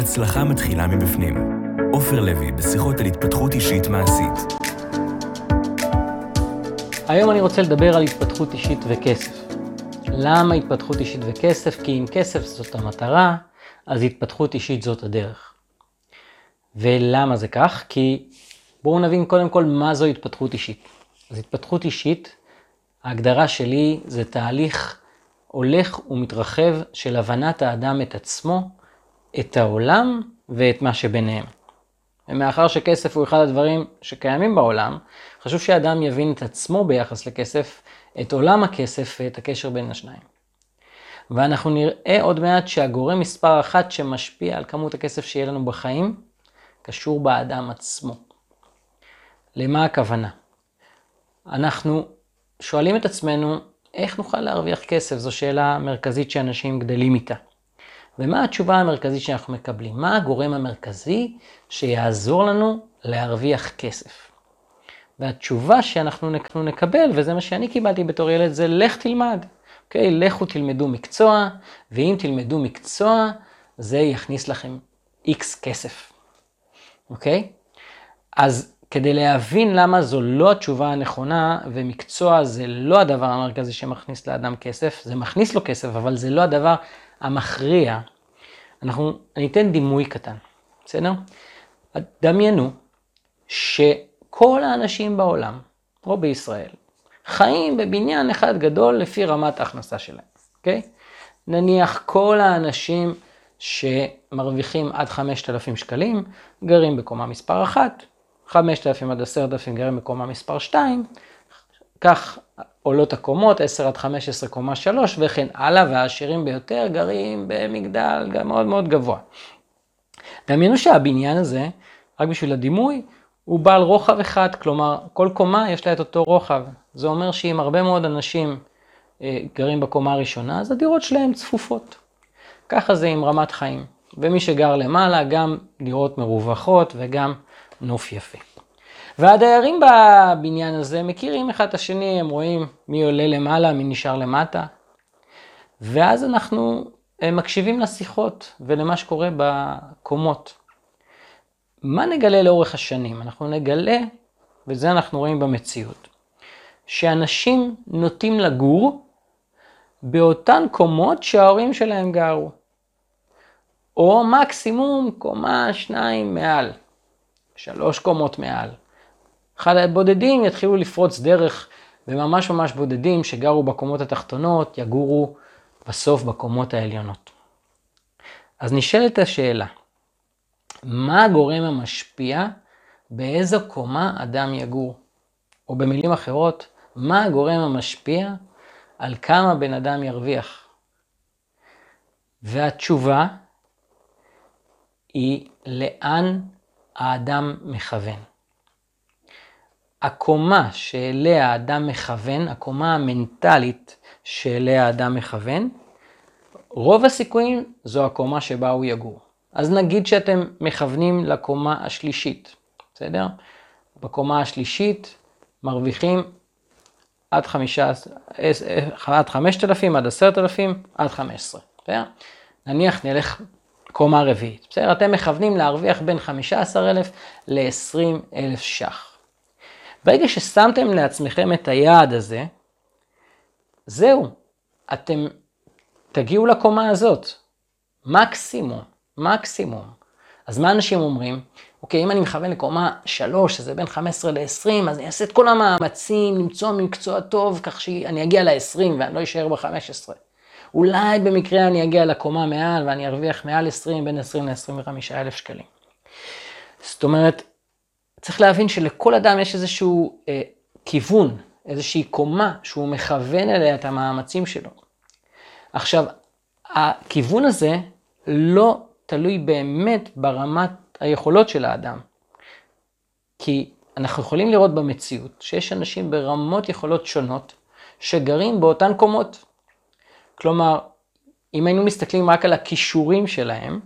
ההצלחה מתחילה מבפנים. עופר לוי, בשיחות על התפתחות אישית מעשית. היום אני רוצה לדבר על התפתחות אישית וכסף. למה התפתחות אישית וכסף? כי אם כסף זאת המטרה, אז התפתחות אישית זאת הדרך. ולמה זה כך? כי בואו נבין קודם כל מה זו התפתחות אישית. אז התפתחות אישית, ההגדרה שלי זה תהליך הולך ומתרחב של הבנת האדם את עצמו, את העולם ואת מה שביניהם. ומאחר שכסף הוא אחד הדברים שקיימים בעולם, חשוב שאדם יבין את עצמו ביחס לכסף, את עולם הכסף ואת הקשר בין השניים. ואנחנו נראה עוד מעט שהגורם מספר אחת שמשפיע על כמות הכסף שיהיה לנו בחיים, קשור באדם עצמו. למה הכוונה? אנחנו שואלים את עצמנו, איך נוכל להרוויח כסף? זו שאלה מרכזית שאנשים גדלים איתה. ומה התשובה המרכזית שאנחנו מקבלים? מה הגורם המרכזי שיעזור לנו להרוויח כסף? והתשובה שאנחנו נקבל, וזה מה שאני קיבלתי בתור ילד, זה לך תלמד. אוקיי? Okay, לכו תלמדו מקצוע, ואם תלמדו מקצוע, זה יכניס לכם איקס כסף. אוקיי? Okay? אז כדי להבין למה זו לא התשובה הנכונה, ומקצוע זה לא הדבר המרכזי שמכניס לאדם כסף, זה מכניס לו כסף, אבל זה לא הדבר המכריע. אנחנו, אני אתן דימוי קטן, בסדר? דמיינו שכל האנשים בעולם, או בישראל, חיים בבניין אחד גדול לפי רמת ההכנסה שלהם, אוקיי? נניח כל האנשים שמרוויחים עד 5,000 שקלים, גרים בקומה מספר 1, 5,000 עד 10,000 גרים בקומה מספר 2, כך עולות הקומות, 10 עד 15 קומה 3 וכן הלאה, והעשירים ביותר גרים במגדל גם מאוד מאוד גבוה. דמיינו שהבניין הזה, רק בשביל הדימוי, הוא בעל רוחב אחד, כלומר כל קומה יש לה את אותו רוחב. זה אומר שאם הרבה מאוד אנשים אה, גרים בקומה הראשונה, אז הדירות שלהם צפופות. ככה זה עם רמת חיים. ומי שגר למעלה, גם דירות מרווחות וגם נוף יפה. והדיירים בבניין הזה מכירים אחד את השני, הם רואים מי עולה למעלה, מי נשאר למטה. ואז אנחנו אה, מקשיבים לשיחות ולמה שקורה בקומות. מה נגלה לאורך השנים? אנחנו נגלה, וזה אנחנו רואים במציאות, שאנשים נוטים לגור באותן קומות שההורים שלהם גרו. או מקסימום קומה, שניים מעל, שלוש קומות מעל. אחד הבודדים יתחילו לפרוץ דרך, וממש ממש בודדים שגרו בקומות התחתונות, יגורו בסוף בקומות העליונות. אז נשאלת השאלה, מה הגורם המשפיע באיזו קומה אדם יגור? או במילים אחרות, מה הגורם המשפיע על כמה בן אדם ירוויח? והתשובה היא לאן האדם מכוון. הקומה שאליה האדם מכוון, הקומה המנטלית שאליה האדם מכוון, רוב הסיכויים זו הקומה שבה הוא יגור. אז נגיד שאתם מכוונים לקומה השלישית, בסדר? בקומה השלישית מרוויחים עד, חמישה, עד 5,000, עד 10,000, עד 15, בסדר? נניח נלך קומה רביעית, בסדר? אתם מכוונים להרוויח בין 15,000 ל-20,000 ש"ח. ברגע ששמתם לעצמכם את היעד הזה, זהו, אתם תגיעו לקומה הזאת. מקסימום, מקסימום. אז מה אנשים אומרים? אוקיי, אם אני מכוון לקומה 3, שזה בין 15 ל-20, אז אני אעשה את כל המאמצים למצוא מקצוע טוב, כך שאני אגיע ל-20 ואני לא אשאר ב-15. אולי במקרה אני אגיע לקומה מעל ואני ארוויח מעל 20, בין 20 ל-25 אלף שקלים. זאת אומרת, צריך להבין שלכל אדם יש איזשהו אה, כיוון, איזושהי קומה שהוא מכוון אליה את המאמצים שלו. עכשיו, הכיוון הזה לא תלוי באמת ברמת היכולות של האדם. כי אנחנו יכולים לראות במציאות שיש אנשים ברמות יכולות שונות שגרים באותן קומות. כלומר, אם היינו מסתכלים רק על הכישורים שלהם,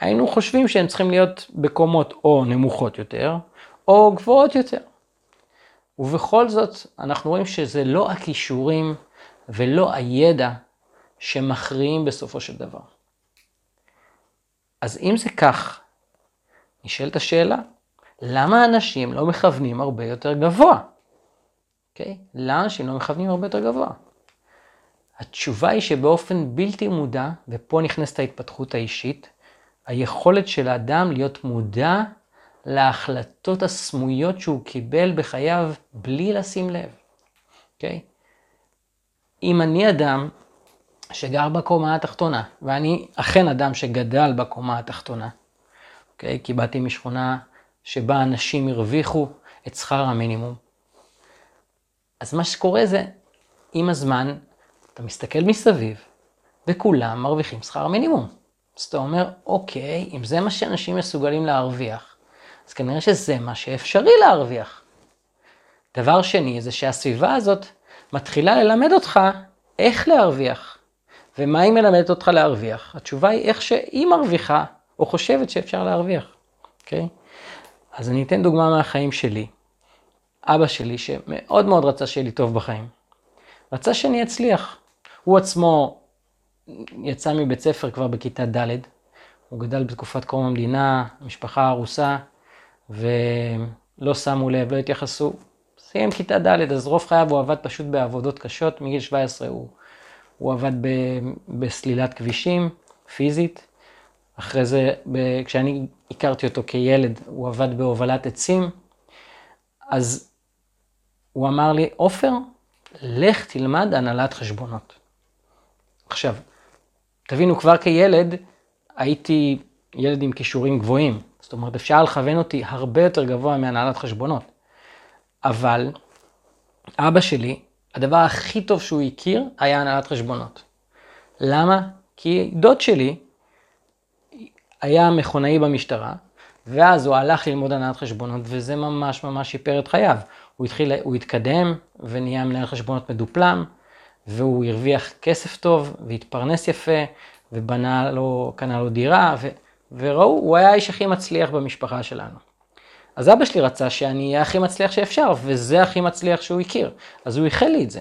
היינו חושבים שהם צריכים להיות בקומות או נמוכות יותר, או גבוהות יותר. ובכל זאת, אנחנו רואים שזה לא הכישורים ולא הידע שמכריעים בסופו של דבר. אז אם זה כך, נשאלת השאלה, למה אנשים לא מכוונים הרבה יותר גבוה? אוקיי? Okay? למה אנשים לא מכוונים הרבה יותר גבוה? התשובה היא שבאופן בלתי מודע, ופה נכנסת ההתפתחות האישית, היכולת של האדם להיות מודע להחלטות הסמויות שהוא קיבל בחייו בלי לשים לב, אוקיי? Okay? אם אני אדם שגר בקומה התחתונה, ואני אכן אדם שגדל בקומה התחתונה, אוקיי? כי באתי משכונה שבה אנשים הרוויחו את שכר המינימום. אז מה שקורה זה, עם הזמן, אתה מסתכל מסביב, וכולם מרוויחים שכר מינימום. אז אתה אומר, אוקיי, אם זה מה שאנשים מסוגלים להרוויח, אז כנראה שזה מה שאפשרי להרוויח. דבר שני, זה שהסביבה הזאת מתחילה ללמד אותך איך להרוויח. ומה היא מלמדת אותך להרוויח? התשובה היא איך שהיא מרוויחה, או חושבת שאפשר להרוויח, אוקיי? אז אני אתן דוגמה מהחיים שלי. אבא שלי, שמאוד מאוד רצה שיהיה לי טוב בחיים, רצה שאני אצליח. הוא עצמו יצא מבית ספר כבר בכיתה ד', הוא גדל בתקופת קרום המדינה, משפחה ארוסה, ולא שמו לב, לא התייחסו. סיים כיתה ד', אז רוב חייו הוא עבד פשוט בעבודות קשות, מגיל 17 הוא, הוא עבד ב, בסלילת כבישים, פיזית. אחרי זה, ב, כשאני הכרתי אותו כילד, הוא עבד בהובלת עצים. אז הוא אמר לי, עופר, לך תלמד הנהלת חשבונות. עכשיו, תבינו, כבר כילד הייתי ילד עם כישורים גבוהים. זאת אומרת, אפשר לכוון אותי הרבה יותר גבוה מהנהלת חשבונות. אבל אבא שלי, הדבר הכי טוב שהוא הכיר היה הנהלת חשבונות. למה? כי דוד שלי היה מכונאי במשטרה, ואז הוא הלך ללמוד הנהלת חשבונות, וזה ממש ממש שיפר את חייו. הוא התחיל, הוא התקדם ונהיה מנהל חשבונות מדופלם, והוא הרוויח כסף טוב, והתפרנס יפה, ובנה לו, קנה לו דירה, ו, וראו, הוא היה האיש הכי מצליח במשפחה שלנו. אז אבא שלי רצה שאני אהיה הכי מצליח שאפשר, וזה הכי מצליח שהוא הכיר. אז הוא איחל לי את זה.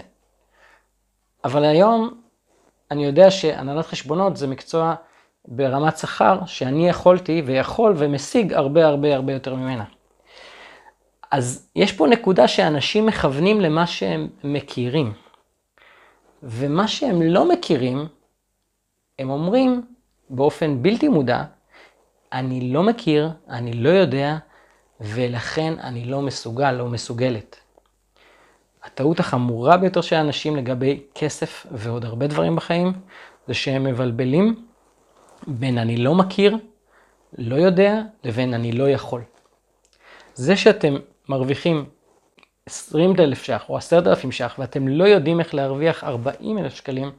אבל היום אני יודע שהנהלת חשבונות זה מקצוע ברמת שכר שאני יכולתי ויכול ומשיג הרבה הרבה הרבה יותר ממנה. אז יש פה נקודה שאנשים מכוונים למה שהם מכירים. ומה שהם לא מכירים, הם אומרים באופן בלתי מודע, אני לא מכיר, אני לא יודע, ולכן אני לא מסוגל, לא מסוגלת. הטעות החמורה ביותר של האנשים לגבי כסף ועוד הרבה דברים בחיים, זה שהם מבלבלים בין אני לא מכיר, לא יודע, לבין אני לא יכול. זה שאתם מרוויחים 20,000 ש"ח או 10,000 ש"ח ואתם לא יודעים איך להרוויח 40,000 שקלים,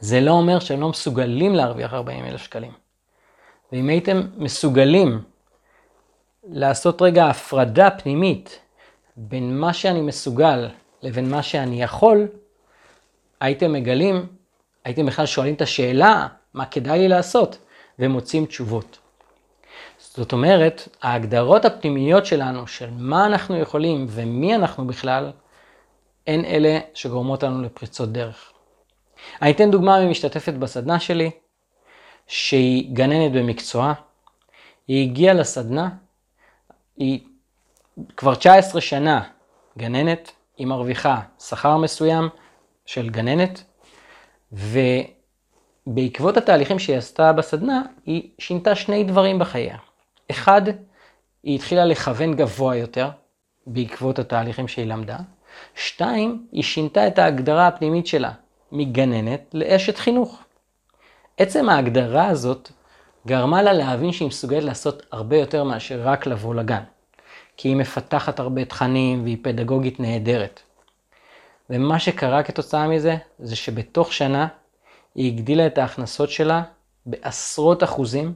זה לא אומר שהם לא מסוגלים להרוויח 40,000 שקלים. ואם הייתם מסוגלים לעשות רגע הפרדה פנימית בין מה שאני מסוגל לבין מה שאני יכול, הייתם מגלים, הייתם בכלל שואלים את השאלה, מה כדאי לי לעשות, ומוצאים תשובות. זאת אומרת, ההגדרות הפנימיות שלנו של מה אנחנו יכולים ומי אנחנו בכלל, הן אלה שגורמות לנו לפריצות דרך. אני אתן דוגמה ממשתתפת בסדנה שלי, שהיא גננת במקצועה. היא הגיעה לסדנה היא כבר 19 שנה גננת, היא מרוויחה שכר מסוים של גננת, ובעקבות התהליכים שהיא עשתה בסדנה, היא שינתה שני דברים בחייה. אחד, היא התחילה לכוון גבוה יותר בעקבות התהליכים שהיא למדה. שתיים, היא שינתה את ההגדרה הפנימית שלה מגננת לאשת חינוך. עצם ההגדרה הזאת גרמה לה להבין שהיא מסוגלת לעשות הרבה יותר מאשר רק לבוא לגן. כי היא מפתחת הרבה תכנים והיא פדגוגית נהדרת. ומה שקרה כתוצאה מזה, זה שבתוך שנה היא הגדילה את ההכנסות שלה בעשרות אחוזים,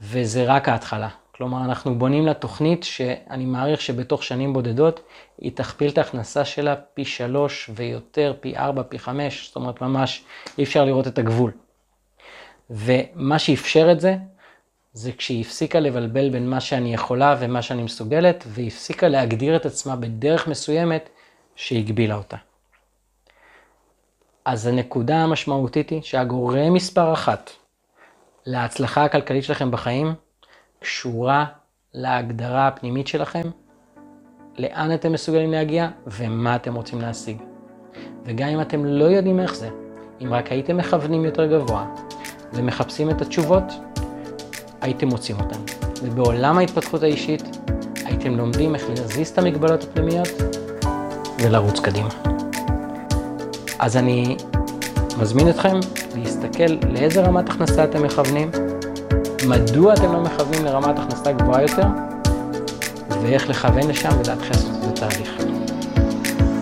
וזה רק ההתחלה. כלומר, אנחנו בונים לה תוכנית שאני מעריך שבתוך שנים בודדות היא תכפיל את ההכנסה שלה פי שלוש ויותר, פי ארבע, פי חמש, זאת אומרת ממש אי אפשר לראות את הגבול. ומה שאפשר את זה, זה כשהיא הפסיקה לבלבל בין מה שאני יכולה ומה שאני מסוגלת, והיא הפסיקה להגדיר את עצמה בדרך מסוימת שהגבילה אותה. אז הנקודה המשמעותית היא שהגורם מספר אחת להצלחה הכלכלית שלכם בחיים קשורה להגדרה הפנימית שלכם, לאן אתם מסוגלים להגיע ומה אתם רוצים להשיג. וגם אם אתם לא יודעים איך זה, אם רק הייתם מכוונים יותר גבוה ומחפשים את התשובות, הייתם מוצאים אותן. ובעולם ההתפתחות האישית הייתם לומדים איך להזיז את המגבלות הפנימיות ולרוץ קדימה. אז אני מזמין אתכם להסתכל לאיזה רמת הכנסה אתם מכוונים, מדוע אתם לא מכוונים לרמת הכנסה גבוהה יותר, ואיך לכוון לשם ולהתחיל לעשות את התהליך.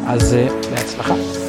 אז אה, בהצלחה.